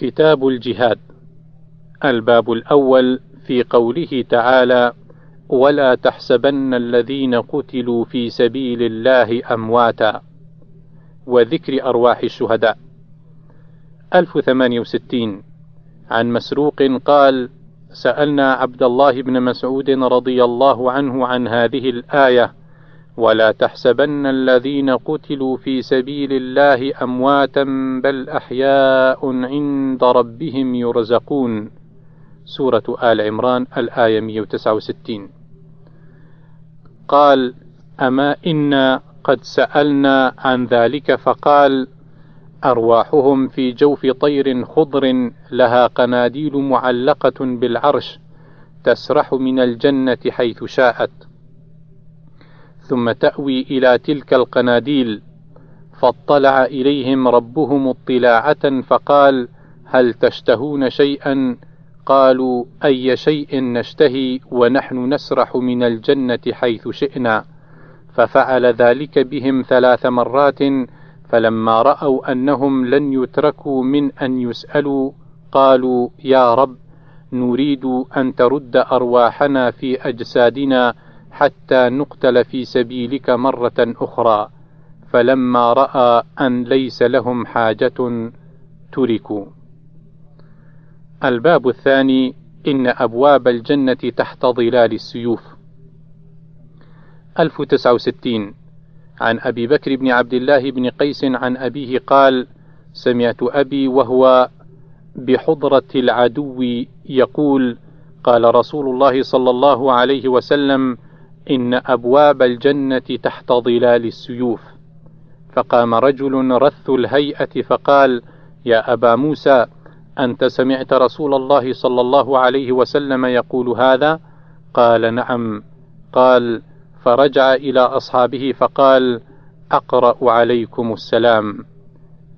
كتاب الجهاد. الباب الأول في قوله تعالى: ولا تحسبن الذين قتلوا في سبيل الله أمواتا. وذكر أرواح الشهداء. 1068 عن مسروق قال: سألنا عبد الله بن مسعود رضي الله عنه عن هذه الآية: ولا تحسبن الذين قتلوا في سبيل الله أمواتا بل أحياء عند ربهم يرزقون. سورة آل عمران الآية 169 قال: أما إنا قد سألنا عن ذلك فقال: أرواحهم في جوف طير خضر لها قناديل معلقة بالعرش تسرح من الجنة حيث شاءت، ثم تأوي إلى تلك القناديل، فاطلع إليهم ربهم اطلاعة فقال: هل تشتهون شيئا؟ قالوا: أي شيء نشتهي ونحن نسرح من الجنة حيث شئنا، ففعل ذلك بهم ثلاث مرات فلما رأوا أنهم لن يتركوا من أن يسألوا قالوا يا رب نريد أن ترد أرواحنا في أجسادنا حتى نقتل في سبيلك مرة أخرى فلما رأى أن ليس لهم حاجة تركوا. الباب الثاني إن أبواب الجنة تحت ظلال السيوف. 1069 عن أبي بكر بن عبد الله بن قيس عن أبيه قال: سمعت أبي وهو بحضرة العدو يقول: قال رسول الله صلى الله عليه وسلم: إن أبواب الجنة تحت ظلال السيوف. فقام رجل رث الهيئة فقال: يا أبا موسى أنت سمعت رسول الله صلى الله عليه وسلم يقول هذا؟ قال: نعم. قال: فرجع إلى أصحابه فقال: أقرأ عليكم السلام.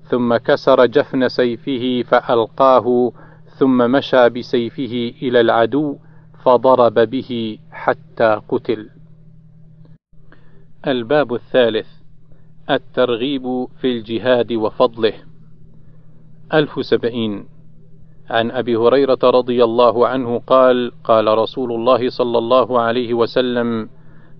ثم كسر جفن سيفه فألقاه، ثم مشى بسيفه إلى العدو، فضرب به حتى قتل. الباب الثالث: الترغيب في الجهاد وفضله. ألف سبعين عن أبي هريرة رضي الله عنه قال: قال رسول الله صلى الله عليه وسلم: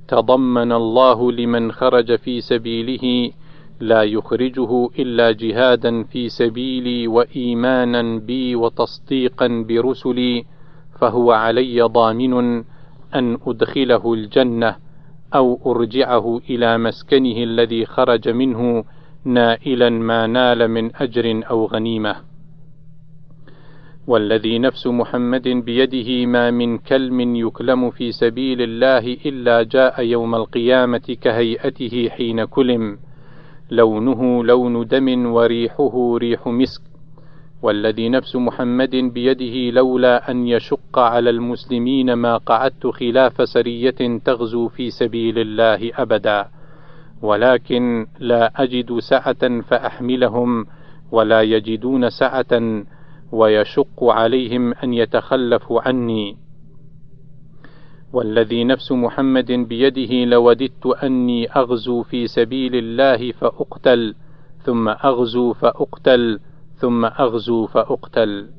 تضمن الله لمن خرج في سبيله لا يخرجه إلا جهادا في سبيلي وإيمانا بي وتصديقا برسلي فهو علي ضامن أن أدخله الجنة أو أرجعه إلى مسكنه الذي خرج منه نائلا ما نال من أجر أو غنيمة. والذي نفس محمد بيده ما من كلم يكلم في سبيل الله إلا جاء يوم القيامة كهيئته حين كلم. لونه لون دم وريحه ريح مسك. والذي نفس محمد بيده لولا أن يشق على المسلمين ما قعدت خلاف سرية تغزو في سبيل الله أبدا. ولكن لا أجد سعة فأحملهم ولا يجدون سعة ويشق عليهم أن يتخلفوا عني. والذي نفس محمد بيده لوددت أني أغزو في سبيل الله فأقتل ثم أغزو فأقتل ثم أغزو فأقتل.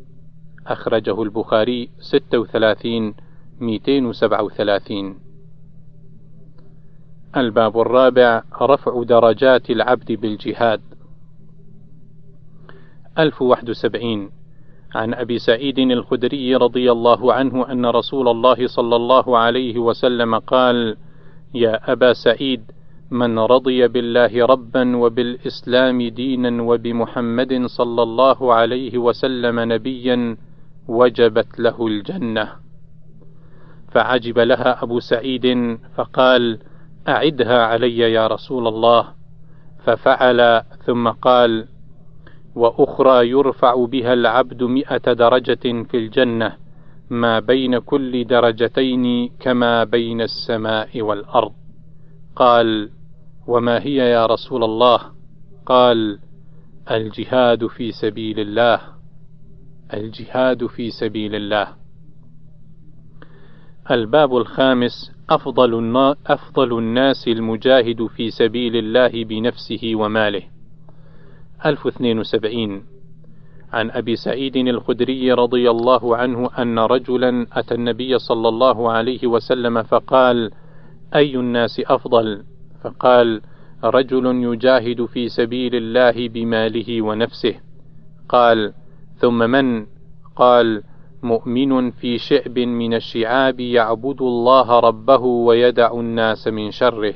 أخرجه البخاري 36 237 الباب الرابع رفع درجات العبد بالجهاد. 1071 عن أبي سعيد الخدري رضي الله عنه أن رسول الله صلى الله عليه وسلم قال يا أبا سعيد من رضي بالله ربا وبالإسلام دينا وبمحمد صلى الله عليه وسلم نبيا وجبت له الجنة. فعجب لها أبو سعيد فقال أعدها علي يا رسول الله. ففعل ثم قال وأخرى يرفع بها العبد مئة درجة في الجنة ما بين كل درجتين كما بين السماء والأرض. قال وما هي يا رسول الله؟ قال الجهاد في سبيل الله الجهاد في سبيل الله. الباب الخامس أفضل, أفضل الناس المجاهد في سبيل الله بنفسه وماله. 1072 عن أبي سعيد الخدري رضي الله عنه أن رجلا أتى النبي صلى الله عليه وسلم فقال أي الناس أفضل؟ فقال رجل يجاهد في سبيل الله بماله ونفسه. قال ثم من؟ قال مؤمن في شعب من الشعاب يعبد الله ربه ويدع الناس من شره.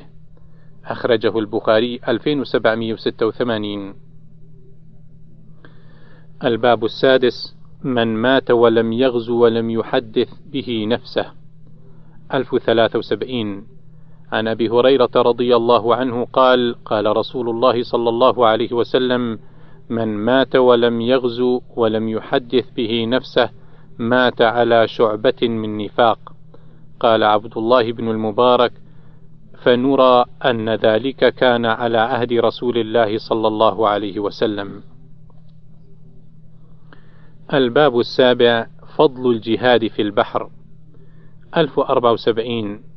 أخرجه البخاري 2786 الباب السادس من مات ولم يغزو ولم يحدث به نفسه. 1073 عن أبي هريرة رضي الله عنه قال قال رسول الله صلى الله عليه وسلم من مات ولم يغزو ولم يحدث به نفسه مات على شعبة من نفاق. قال عبد الله بن المبارك فنرى أن ذلك كان على عهد رسول الله صلى الله عليه وسلم. الباب السابع فضل الجهاد في البحر. 1074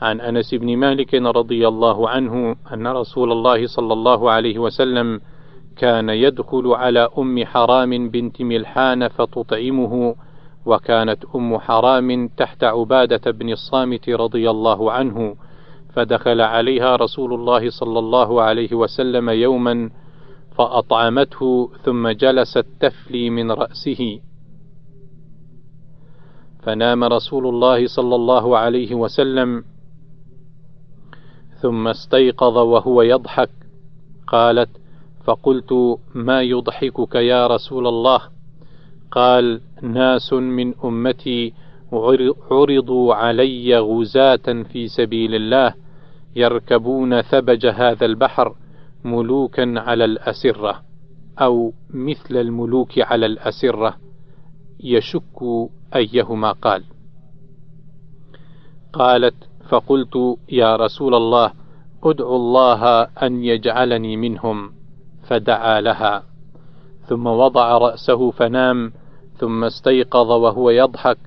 عن أنس بن مالك رضي الله عنه أن رسول الله صلى الله عليه وسلم كان يدخل على أم حرام بنت ملحان فتطعمه وكانت أم حرام تحت عبادة بن الصامت رضي الله عنه فدخل عليها رسول الله صلى الله عليه وسلم يوما فأطعمته ثم جلست تفلي من رأسه. فنام رسول الله صلى الله عليه وسلم ثم استيقظ وهو يضحك. قالت فقلت ما يضحكك يا رسول الله؟ قال ناس من أمتي عرضوا علي غزاة في سبيل الله يركبون ثبج هذا البحر ملوكا على الأسرة أو مثل الملوك على الأسرة. يشك أيهما قال. قالت فقلت يا رسول الله ادعو الله أن يجعلني منهم فدعا لها. ثم وضع رأسه فنام ثم استيقظ وهو يضحك.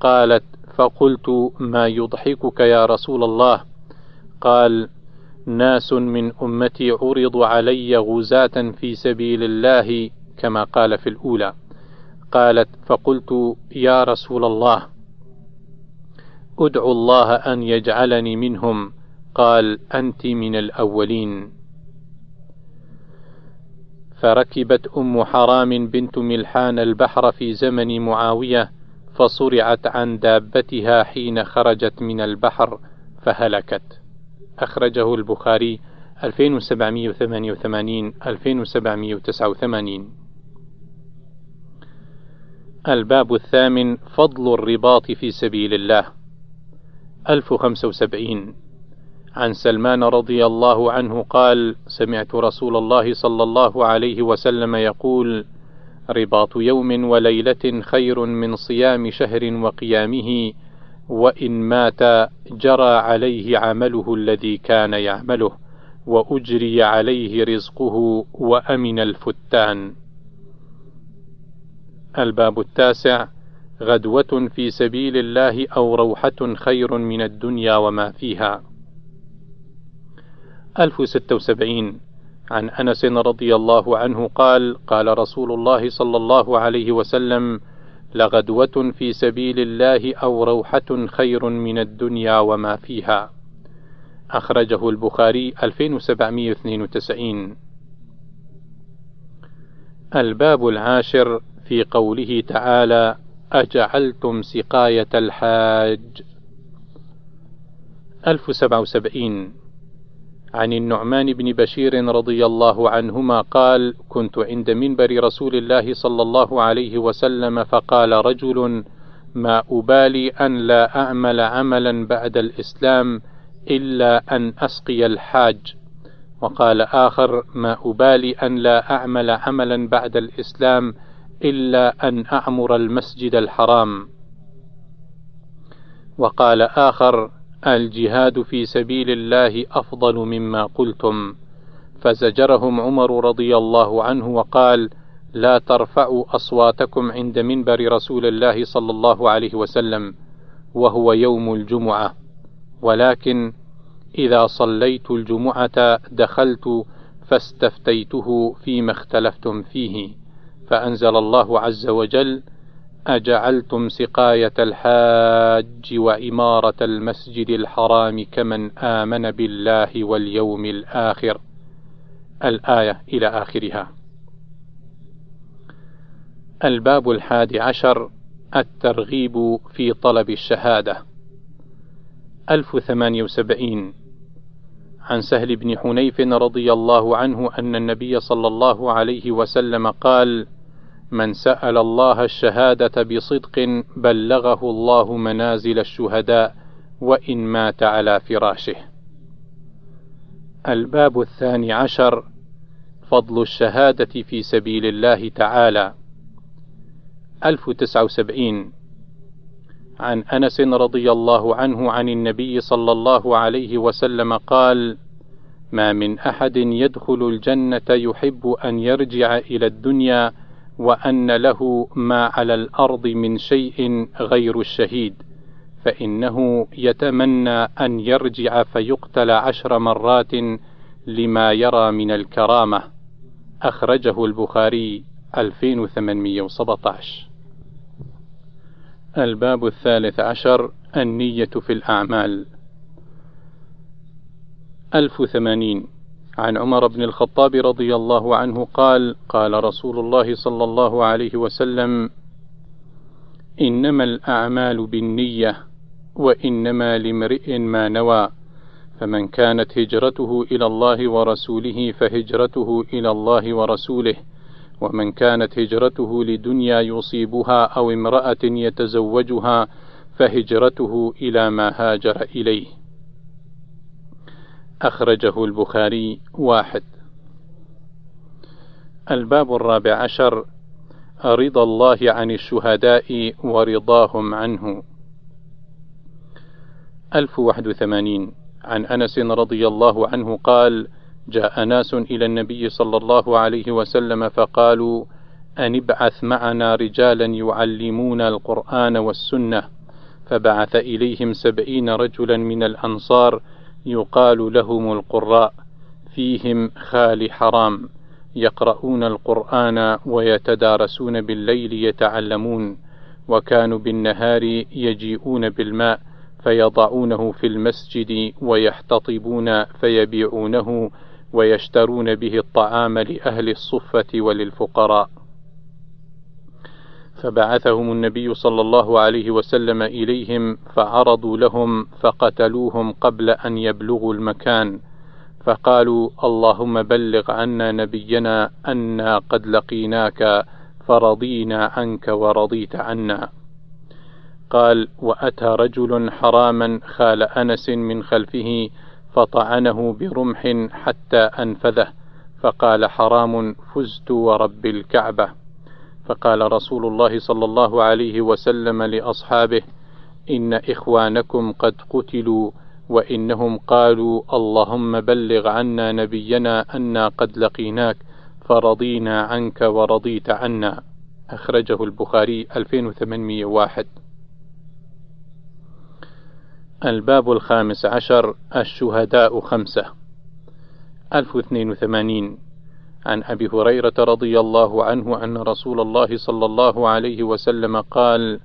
قالت فقلت ما يضحكك يا رسول الله؟ قال ناس من أمتي عرضوا علي غزاة في سبيل الله كما قال في الأولى. قالت فقلت يا رسول الله. ادعو الله أن يجعلني منهم. قال أنت من الأولين. فركبت أم حرام بنت ملحان البحر في زمن معاوية فصرعت عن دابتها حين خرجت من البحر فهلكت. أخرجه البخاري 2788 2789 الباب الثامن فضل الرباط في سبيل الله. 1075 عن سلمان رضي الله عنه قال سمعت رسول الله صلى الله عليه وسلم يقول رباط يوم وليلة خير من صيام شهر وقيامه وإن مات جرى عليه عمله الذي كان يعمله وأجري عليه رزقه وأمن الفتان. الباب التاسع غدوة في سبيل الله أو روحة خير من الدنيا وما فيها. 1076 عن أنس رضي الله عنه قال: قال رسول الله صلى الله عليه وسلم: لغدوة في سبيل الله أو روحة خير من الدنيا وما فيها. أخرجه البخاري 2792. الباب العاشر في قوله تعالى: أجعلتم سقاية الحاج. 1077 عن النعمان بن بشير رضي الله عنهما قال كنت عند منبر رسول الله صلى الله عليه وسلم فقال رجل ما أبالي أن لا أعمل عملا بعد الإسلام إلا أن أسقي الحاج وقال آخر ما أبالي أن لا أعمل عملا بعد الإسلام إلا أن أعمر المسجد الحرام. وقال آخر الجهاد في سبيل الله أفضل مما قلتم. فزجرهم عمر رضي الله عنه وقال لا ترفعوا أصواتكم عند منبر رسول الله صلى الله عليه وسلم وهو يوم الجمعة. ولكن إذا صليت الجمعة دخلت فاستفتيته فيما اختلفتم فيه. فأنزل الله عز وجل أجعلتم سقاية الحاج وإمارة المسجد الحرام كمن آمن بالله واليوم الآخر. الآية إلى آخرها. الباب الحادي عشر الترغيب في طلب الشهادة. 1078 عن سهل بن حنيف رضي الله عنه أن النبي صلى الله عليه وسلم قال: من سأل الله الشهادة بصدق بلغه الله منازل الشهداء وإن مات على فراشه. الباب الثاني عشر فضل الشهادة في سبيل الله تعالى 1079 عن أنس رضي الله عنه عن النبي صلى الله عليه وسلم قال: ما من أحد يدخل الجنة يحب أن يرجع إلى الدنيا وأن له ما على الأرض من شيء غير الشهيد، فإنه يتمنى أن يرجع فيقتل عشر مرات لما يرى من الكرامة. أخرجه البخاري 2817 الباب الثالث عشر النية في الأعمال. ألف ثمانين عن عمر بن الخطاب رضي الله عنه قال قال رسول الله صلى الله عليه وسلم إنما الأعمال بالنية وإنما لامرئ ما نوى فمن كانت هجرته إلى الله ورسوله فهجرته إلى الله ورسوله ومن كانت هجرته لدنيا يصيبها أو امرأة يتزوجها فهجرته إلى ما هاجر إليه. أخرجه البخاري واحد. الباب الرابع عشر رضا الله عن الشهداء ورضاهم عنه. ألف واحد وثمانين عن أنس رضي الله عنه قال: جاء ناس إلى النبي صلى الله عليه وسلم فقالوا أن ابعث معنا رجالا يعلمون القرآن والسنة فبعث إليهم سبعين رجلا من الأنصار يقال لهم القراء فيهم خال حرام يقرؤون القرآن ويتدارسون بالليل يتعلمون وكانوا بالنهار يجيئون بالماء فيضعونه في المسجد ويحتطبون فيبيعونه ويشترون به الطعام لأهل الصفة وللفقراء. فبعثهم النبي صلى الله عليه وسلم إليهم فعرضوا لهم فقتلوهم قبل أن يبلغوا المكان، فقالوا: اللهم بلغ عنا نبينا أنا قد لقيناك فرضينا عنك ورضيت عنا. قال: وأتى رجل حراما خال أنس من خلفه فطعنه برمح حتى أنفذه فقال حرام فزت ورب الكعبة فقال رسول الله صلى الله عليه وسلم لأصحابه إن إخوانكم قد قتلوا وإنهم قالوا اللهم بلغ عنا نبينا أنا قد لقيناك فرضينا عنك ورضيت عنا. أخرجه البخاري 2801 الباب الخامس عشر الشهداء خمسة. ألف اثنين وثمانين. عن أبي هريرة رضي الله عنه أن رسول الله صلى الله عليه وسلم قال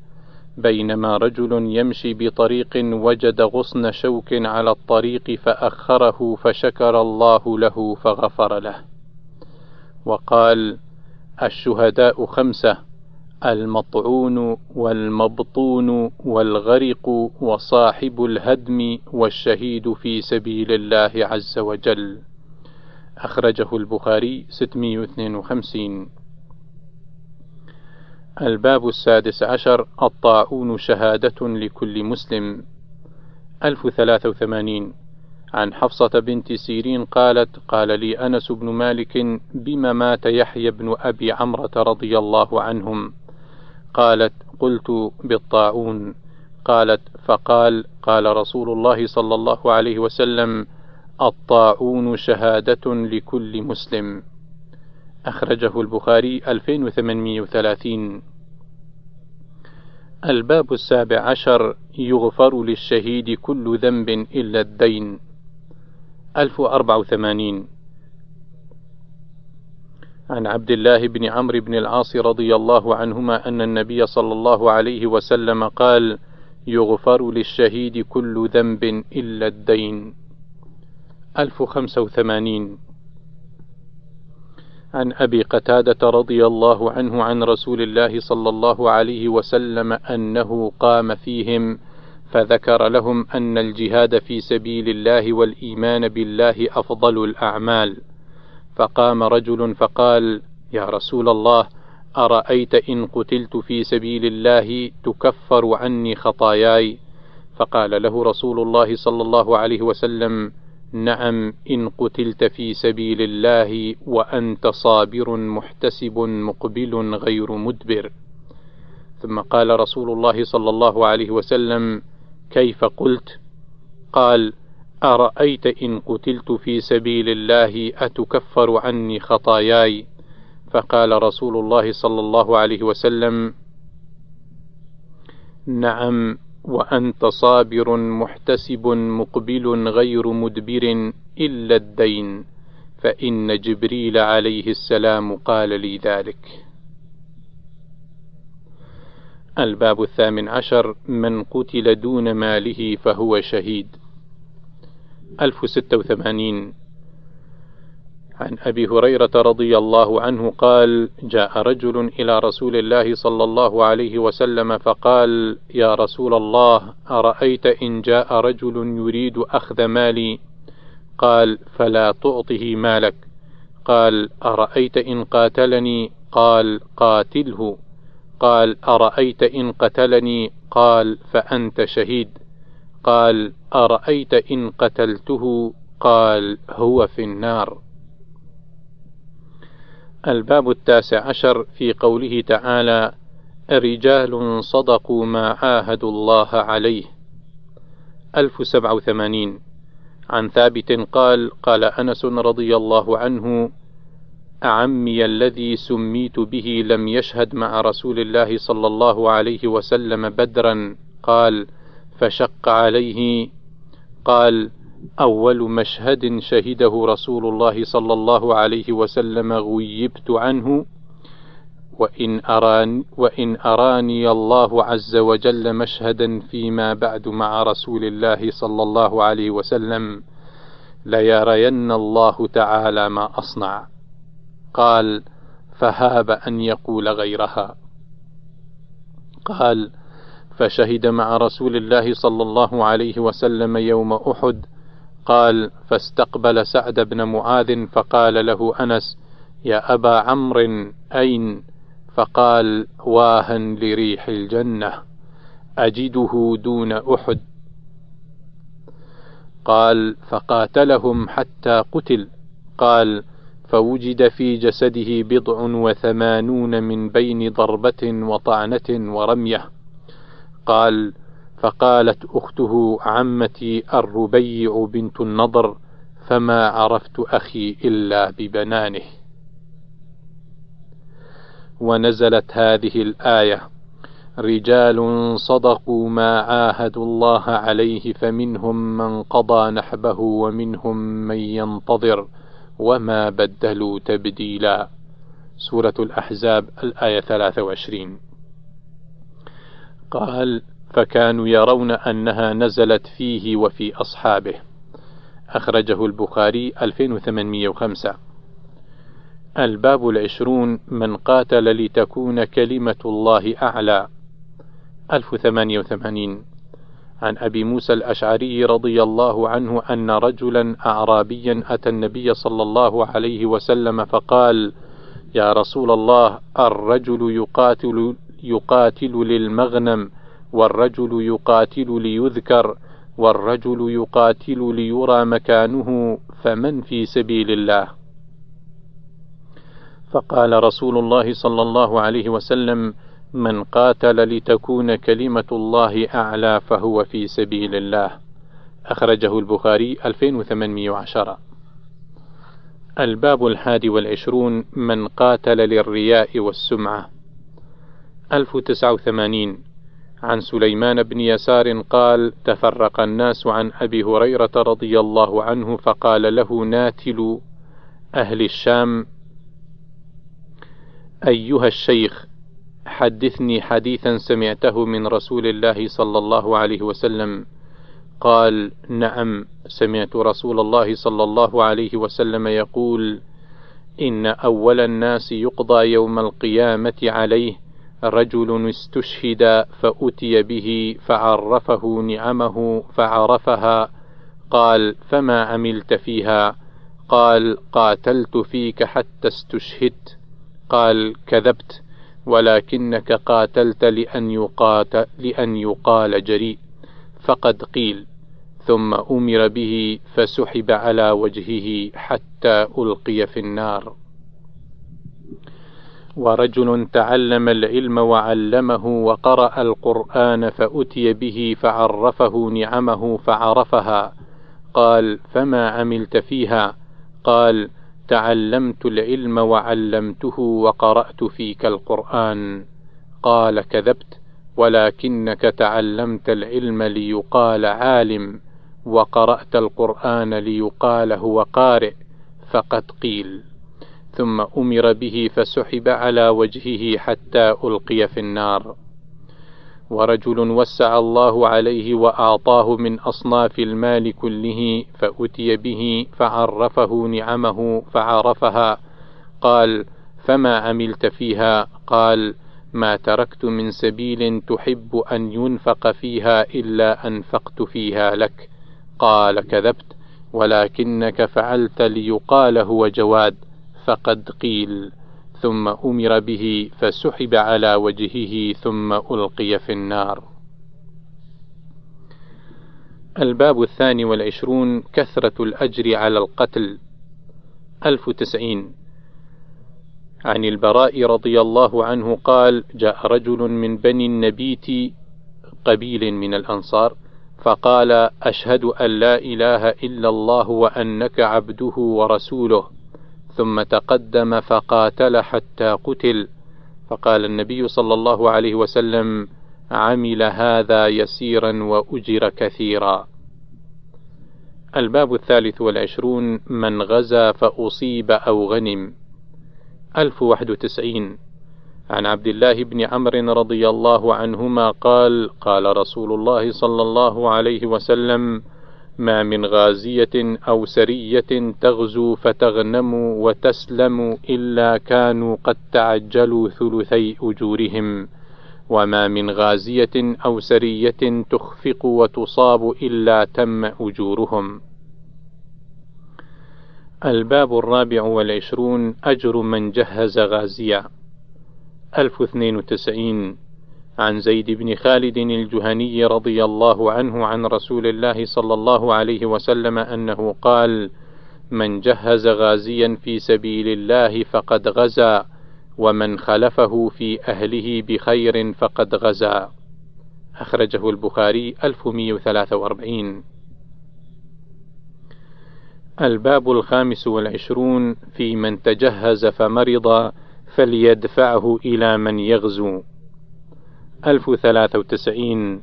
بينما رجل يمشي بطريق وجد غصن شوك على الطريق فأخره فشكر الله له فغفر له. وقال الشهداء خمسة المطعون والمبطون والغرق وصاحب الهدم والشهيد في سبيل الله عز وجل. أخرجه البخاري 652 الباب السادس عشر الطاعون شهادة لكل مسلم. 1083 عن حفصة بنت سيرين قالت قال لي أنس بن مالك بما مات يحيى بن أبي عمرة رضي الله عنهم؟ قالت قلت بالطاعون. قالت فقال قال رسول الله صلى الله عليه وسلم الطاعون شهادة لكل مسلم. أخرجه البخاري 2830 الباب السابع عشر. يغفر للشهيد كل ذنب إلا الدين. 1084 عن عبد الله بن عمرو بن العاص رضي الله عنهما أن النبي صلى الله عليه وسلم قال: يغفر للشهيد كل ذنب إلا الدين. 1085 عن أبي قتادة رضي الله عنه عن رسول الله صلى الله عليه وسلم أنه قام فيهم فذكر لهم أن الجهاد في سبيل الله والإيمان بالله أفضل الأعمال. فقام رجل فقال يا رسول الله أرأيت إن قتلت في سبيل الله تكفر عني خطاياي؟ فقال له رسول الله صلى الله عليه وسلم نعم إن قتلت في سبيل الله وأنت صابر محتسب مقبل غير مدبر. ثم قال رسول الله صلى الله عليه وسلم كيف قلت؟ قال أرأيت إن قتلت في سبيل الله أتكفر عني خطاياي؟ فقال رسول الله صلى الله عليه وسلم نعم وأنت صابر محتسب مقبل غير مدبر إلا الدين فإن جبريل عليه السلام قال لي ذلك. الباب الثامن عشر من قتل دون ماله فهو شهيد. 1086 عن أبي هريرة رضي الله عنه قال جاء رجل إلى رسول الله صلى الله عليه وسلم فقال يا رسول الله أرأيت إن جاء رجل يريد أخذ مالي؟ قال فلا تعطه مالك. قال أرأيت إن قاتلني؟ قال قاتله. قال أرأيت إن قتلني؟ قال فأنت شهيد. قال أرأيت إن قتلته؟ قال هو في النار. الباب التاسع عشر في قوله تعالى رجال صدقوا ما عاهدوا الله عليه. ألف سبعة وثمانين. عن ثابت قال قال أنس رضي الله عنه عمي الذي سميت به لم يشهد مع رسول الله صلى الله عليه وسلم بدرا. قال فشق عليه. قال أول مشهد شهده رسول الله صلى الله عليه وسلم غيبت عنه وإن أراني, وإن أراني الله عز وجل مشهدا فيما بعد مع رسول الله صلى الله عليه وسلم ليرين الله تعالى ما أصنع. قال فهاب أن يقول غيرها. قال فشهد مع رسول الله صلى الله عليه وسلم يوم أحد قال فاستقبل سعد بن معاذ فقال له أنس يا أبا عمرو أين؟ فقال واها لريح الجنة أجده دون أحد. قال فقاتلهم حتى قتل. قال فوجد في جسده بضع وثمانون من بين ضربة وطعنة ورمية. قال فقالت أخته عمتي الربيع بنت النضر فما عرفت أخي إلا ببنانه. ونزلت هذه الآية رجال صدقوا ما عاهدوا الله عليه فمنهم من قضى نحبه ومنهم من ينتظر وما بدلوا تبديلا. سورة الأحزاب الآية 23 قال فكانوا يرون أنها نزلت فيه وفي أصحابه. أخرجه البخاري 2805 الباب العشرون من قاتل لتكون كلمة الله أعلى. 1088 عن أبي موسى الأشعري رضي الله عنه أن رجلا أعرابيا أتى النبي صلى الله عليه وسلم فقال يا رسول الله الرجل يقاتل يقاتل للمغنم والرجل يقاتل ليذكر والرجل يقاتل ليرى مكانه فمن في سبيل الله؟ فقال رسول الله صلى الله عليه وسلم من قاتل لتكون كلمة الله أعلى فهو في سبيل الله. أخرجه البخاري 2810 الباب الحادي والعشرون من قاتل للرياء والسمعة. 1089 عن سليمان بن يسار قال تفرق الناس عن أبي هريرة رضي الله عنه فقال له ناتل أهل الشام أيها الشيخ حدثني حديثا سمعته من رسول الله صلى الله عليه وسلم. قال نعم سمعت رسول الله صلى الله عليه وسلم يقول إن أول الناس يقضى يوم القيامة عليه رجل استشهد فأتي به فعرفه نعمه فعرفها قال فما عملت فيها؟ قال قاتلت فيك حتى استشهدت. قال كذبت ولكنك قاتلت لأن يقات لأن يقال جريء. فقد قيل ثم أمر به فسحب على وجهه حتى ألقي في النار. ورجل تعلم العلم وعلمه وقرأ القرآن فأتي به فعرفه نعمه فعرفها. قال فما عملت فيها؟ قال تعلمت العلم وعلمته وقرأت فيك القرآن. قال كذبت ولكنك تعلمت العلم ليقال عالم وقرأت القرآن ليقال هو قارئ فقد قيل. ثم أمر به فسحب على وجهه حتى ألقي في النار. ورجل وسع الله عليه وأعطاه من أصناف المال كله فأتي به فعرفه نعمه فعرفها. قال فما عملت فيها؟ قال ما تركت من سبيل تحب أن ينفق فيها إلا أنفقت فيها لك. قال كذبت ولكنك فعلت ليقال هو جواد. فقد قيل ثم أمر به فسحب على وجهه ثم ألقي في النار. الباب الثاني والعشرون كثرة الأجر على القتل. ألف تسعين عن البراء رضي الله عنه قال جاء رجل من بني النبيت قبيل من الأنصار فقال أشهد أن لا إله إلا الله وأنك عبده ورسوله. ثم تقدم فقاتل حتى قتل. فقال النبي صلى الله عليه وسلم عمل هذا يسيرا وأجر كثيرا. الباب الثالث والعشرون من غزا فأصيب أو غنم. ألف واحد وتسعين. عن عبد الله بن عمرو رضي الله عنهما قال قال رسول الله صلى الله عليه وسلم ما من غازية أو سرية تغزو فتغنم وتسلم إلا كانوا قد تعجلوا ثلثي أجورهم. وما من غازية أو سرية تخفق وتصاب إلا تم أجورهم. الباب الرابع والعشرون أجر من جهز غازيا ألف اثنين وتسعين. عن زيد بن خالد الجهني رضي الله عنه عن رسول الله صلى الله عليه وسلم أنه قال من جهز غازيا في سبيل الله فقد غزا ومن خلفه في أهله بخير فقد غزا. أخرجه البخاري 1143 الباب الخامس والعشرون في من تجهز فمرض فليدفعه إلى من يغزو. ألف ثلاثة وتسعين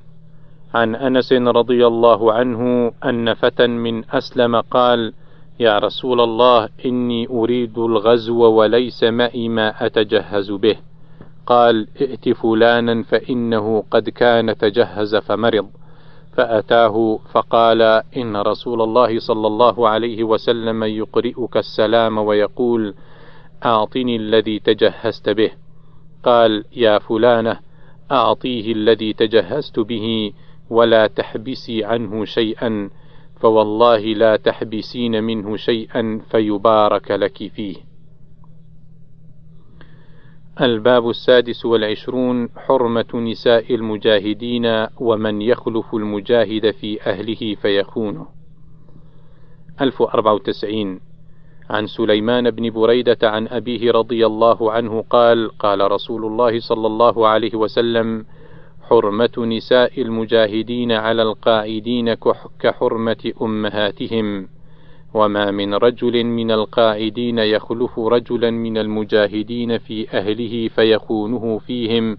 عن أنس رضي الله عنه أن فتى من أسلم قال يا رسول الله إني أريد الغزو وليس معي ما أتجهز به. قال ائت فلانا فإنه قد كان تجهز فمرض. فأتاه فقال إن رسول الله صلى الله عليه وسلم يقرئك السلام ويقول أعطني الذي تجهزت به قال يا فلانة أعطيه الذي تجهزت به ولا تحبسي عنه شيئا فوالله لا تحبسين منه شيئا فيبارك لك فيه. الباب السادس والعشرون حرمة نساء المجاهدين ومن يخلف المجاهد في أهله فيخونه. ألف أربعة وتسعين. عن سليمان بن بريدة عن أبيه رضي الله عنه قال قال رسول الله صلى الله عليه وسلم حرمة نساء المجاهدين على القاعدين كحرمة أمهاتهم وما من رجل من القاعدين يخلف رجلا من المجاهدين في أهله فيخونه فيهم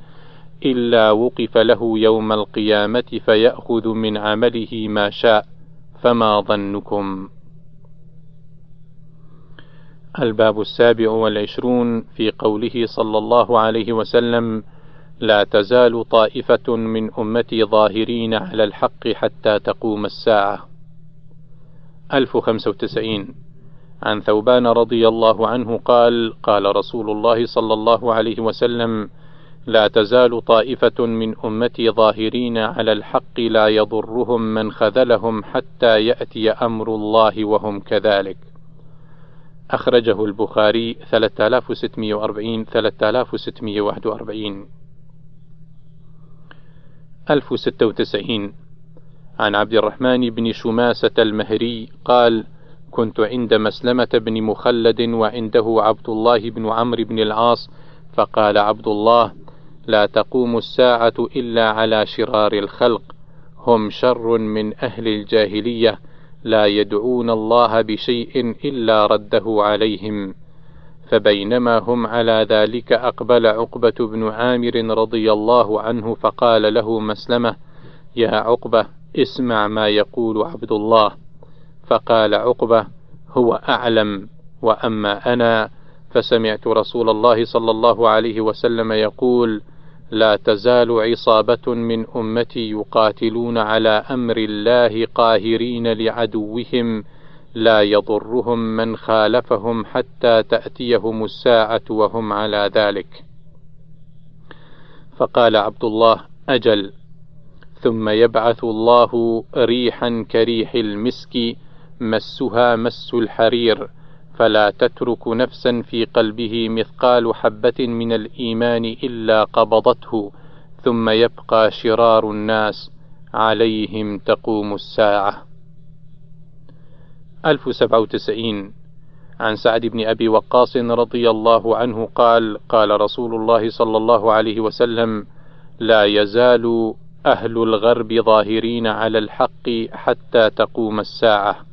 إلا وقف له يوم القيامة فيأخذ من عمله ما شاء فما ظنكم؟ الباب السابع والعشرون في قوله صلى الله عليه وسلم لا تزال طائفة من أمتي ظاهرين على الحق حتى تقوم الساعة. 1095 عن ثوبان رضي الله عنه قال قال رسول الله صلى الله عليه وسلم لا تزال طائفة من أمتي ظاهرين على الحق لا يضرهم من خذلهم حتى يأتي أمر الله وهم كذلك. أخرجه البخاري 3640 3641 1096 عن عبد الرحمن بن شماسة المهري قال: كنت عند مسلمة بن مخلد وعنده عبد الله بن عمرو بن العاص فقال عبد الله: لا تقوم الساعة إلا على شرار الخلق هم شر من أهل الجاهلية لا يدعون الله بشيء إلا رده عليهم. فبينما هم على ذلك أقبل عقبة بن عامر رضي الله عنه فقال له مسلمة يا عقبة اسمع ما يقول عبد الله. فقال عقبة هو أعلم وأما أنا فسمعت رسول الله صلى الله عليه وسلم يقول لا تزال عصابة من أمتي يقاتلون على أمر الله قاهرين لعدوهم لا يضرهم من خالفهم حتى تأتيهم الساعة وهم على ذلك. فقال عبد الله: أجل، ثم يبعث الله ريحا كريح المسك مسها مس الحرير فلا تترك نفسا في قلبه مثقال حبة من الإيمان إلا قبضته ثم يبقى شرار الناس عليهم تقوم الساعة. 1097 عن سعد بن أبي وقاص رضي الله عنه قال: قال رسول الله صلى الله عليه وسلم: لا يزال أهل الغرب ظاهرين على الحق حتى تقوم الساعة.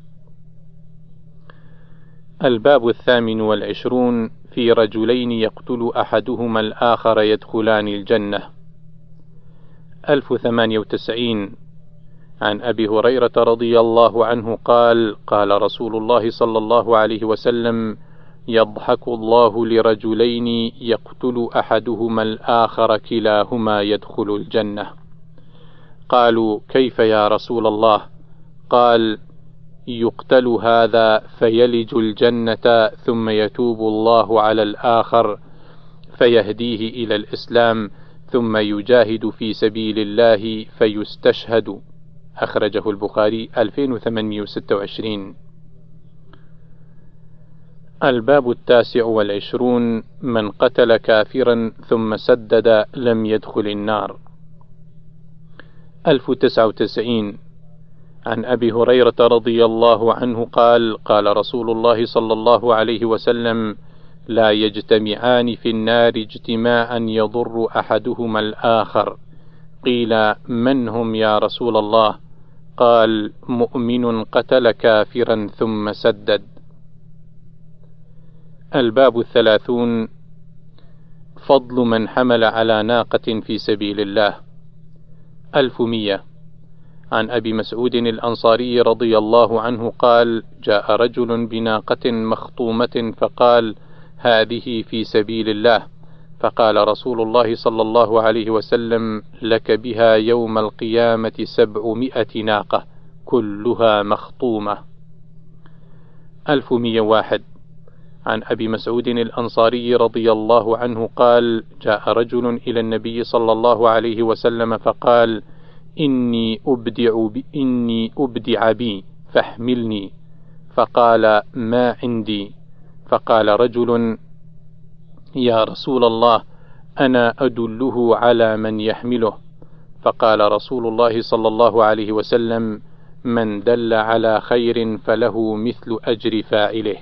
الباب الثامن والعشرون في رجلين يقتل أحدهما الآخر يدخلان الجنة. 1098 عن أبي هريرة رضي الله عنه قال: قال رسول الله صلى الله عليه وسلم: يضحك الله لرجلين يقتل أحدهما الآخر كلاهما يدخل الجنة. قالوا: كيف يا رسول الله؟ قال: يقتل هذا فيلج الجنة ثم يتوب الله على الآخر فيهديه إلى الإسلام ثم يجاهد في سبيل الله فيستشهد. أخرجه البخاري 2826 الباب التاسع والعشرون من قتل كافرا ثم سدد لم يدخل النار. 1099 عن أبي هريرة رضي الله عنه قال قال رسول الله صلى الله عليه وسلم لا يجتمعان في النار اجتماعا يضر أحدهما الآخر. قيل من هم يا رسول الله؟ قال مؤمن قتل كافرا ثم سدد. الباب الثلاثون فضل من حمل على ناقة في سبيل الله. ألف مية. عن أبي مسعود الأنصاري رضي الله عنه قال جاء رجل بناقة مخطومة فقال هذه في سبيل الله. فقال رسول الله صلى الله عليه وسلم لك بها يوم القيامة سبعمائة ناقة كلها مية واحد. عن أبي مسعود الأنصاري رضي الله عنه قال جاء رجل إلى النبي صلى الله عليه وسلم فقال إني أبدع إني أبدع بي فاحملني. فقال ما عندي. فقال رجل يا رسول الله أنا أدله على من يحمله. فقال رسول الله صلى الله عليه وسلم من دل على خير فله مثل أجر فاعله.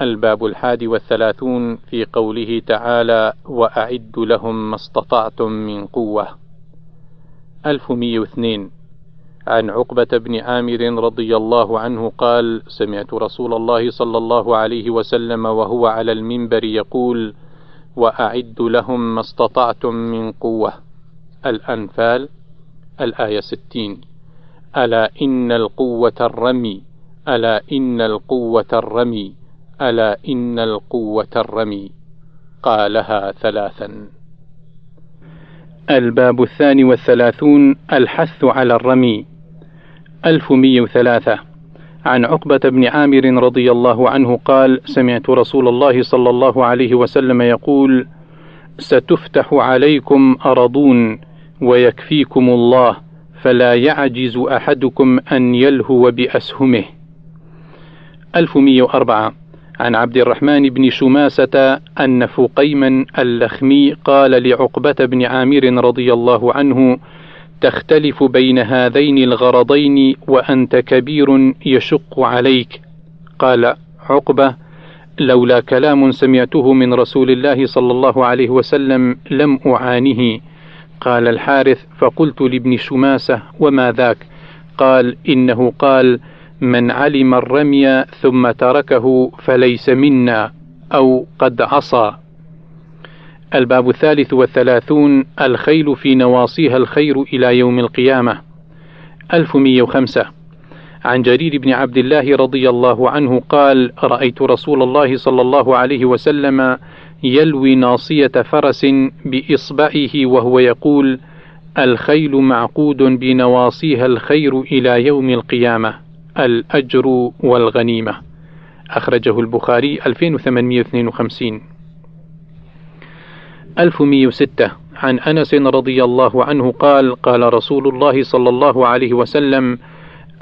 الباب الحادي والثلاثون في قوله تعالى وأعد لهم ما استطعتم من قوة. 1102 عن عقبة بن عامر رضي الله عنه قال: سمعت رسول الله صلى الله عليه وسلم وهو على المنبر يقول: وأعد لهم ما استطعتم من قوة. الأنفال الآية 60 ألا إن القوة الرمي؟ ألا إن القوة الرمي؟ ألا إن القوة الرمي؟ قالها ثلاثا. الباب الثاني والثلاثون الحث على الرمي. ألف مية وثلاثة. عن عقبة بن عامر رضي الله عنه قال سمعت رسول الله صلى الله عليه وسلم يقول ستفتح عليكم أرضون ويكفيكم الله فلا يعجز أحدكم أن يلهو بأسهمه. 1104 عن عبد الرحمن بن شماسة أن فقيما اللخمي قال لعقبة بن عامر رضي الله عنه تختلف بين هذين الغرضين وأنت كبير يشق عليك. قال عقبة لولا كلام سمعته من رسول الله صلى الله عليه وسلم لم أعانه. قال الحارث فقلت لابن شماسة وما ذاك؟ قال إنه قال من علم الرمي ثم تركه فليس منا أو قد عصى. الباب الثالث والثلاثون الخيل في نواصيها الخير إلى يوم القيامة. 1105 عن جرير بن عبد الله رضي الله عنه قال رأيت رسول الله صلى الله عليه وسلم يلوي ناصية فرس بإصبعه وهو يقول: الخيل معقود بنواصيها الخير إلى يوم القيامة، الأجر والغنيمة. أخرجه البخاري 2852 1106 عن أنس رضي الله عنه قال: قال رسول الله صلى الله عليه وسلم: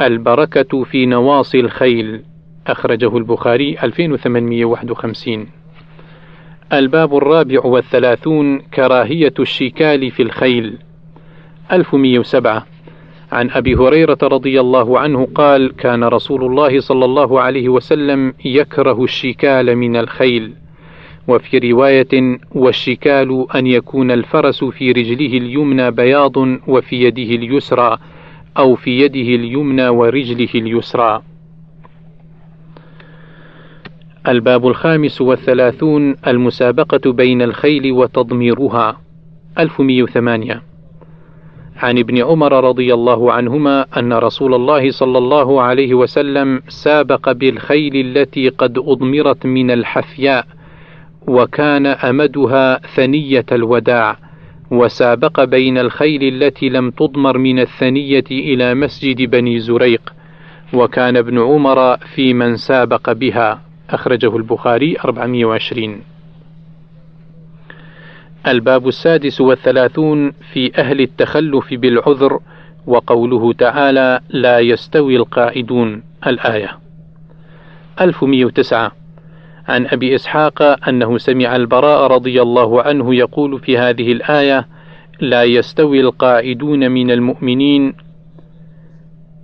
البركة في نواصي الخيل. أخرجه البخاري 2851 الباب الرابع والثلاثون كراهية الشكال في الخيل. 1107 عن أبي هريرة رضي الله عنه قال كان رسول الله صلى الله عليه وسلم يكره الشكال من الخيل. وفي رواية والشكال أن يكون الفرس في رجله اليمنى بياض وفي يده اليسرى أو في يده اليمنى ورجله اليسرى. الباب الخامس والثلاثون المسابقة بين الخيل وتضميرها. 1108 عن ابن عمر رضي الله عنهما أن رسول الله صلى الله عليه وسلم سابق بالخيل التي قد أضمرت من الحفياء وكان أمدها ثنية الوداع وسابق بين الخيل التي لم تضمر من الثنية إلى مسجد بني زريق وكان ابن عمر في من سابق بها. أخرجه البخاري 420 الباب السادس والثلاثون في أهل التخلف بالعذر وقوله تعالى لا يستوي القائدون الآية. 1109 عن أبي إسحاق أنه سمع البراء رضي الله عنه يقول في هذه الآية لا يستوي القائدون من المؤمنين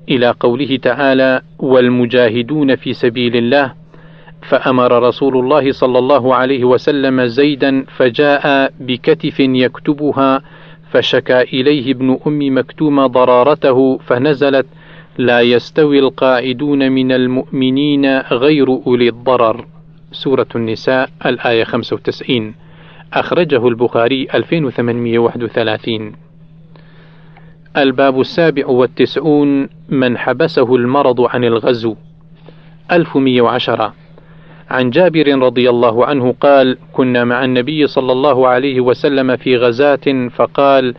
إلى قوله تعالى والمجاهدون في سبيل الله فأمر رسول الله صلى الله عليه وسلم زيدا فجاء بكتف يكتبها فشكى إليه ابن أم مكتوم ضرارته فنزلت لا يستوي القائدون من المؤمنين غير أولي الضرر. سورة النساء الآية 95 أخرجه البخاري 2831 الباب السابع والتسعون. من حبسه المرض عن الغزو. 1110 عن جابر رضي الله عنه قال كنا مع النبي صلى الله عليه وسلم في غزاة فقال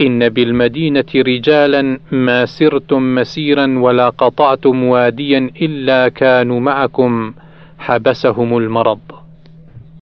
إن بالمدينة رجالا ما سرتم مسيرا ولا قطعتم واديا إلا كانوا معكم حبسهم المرض.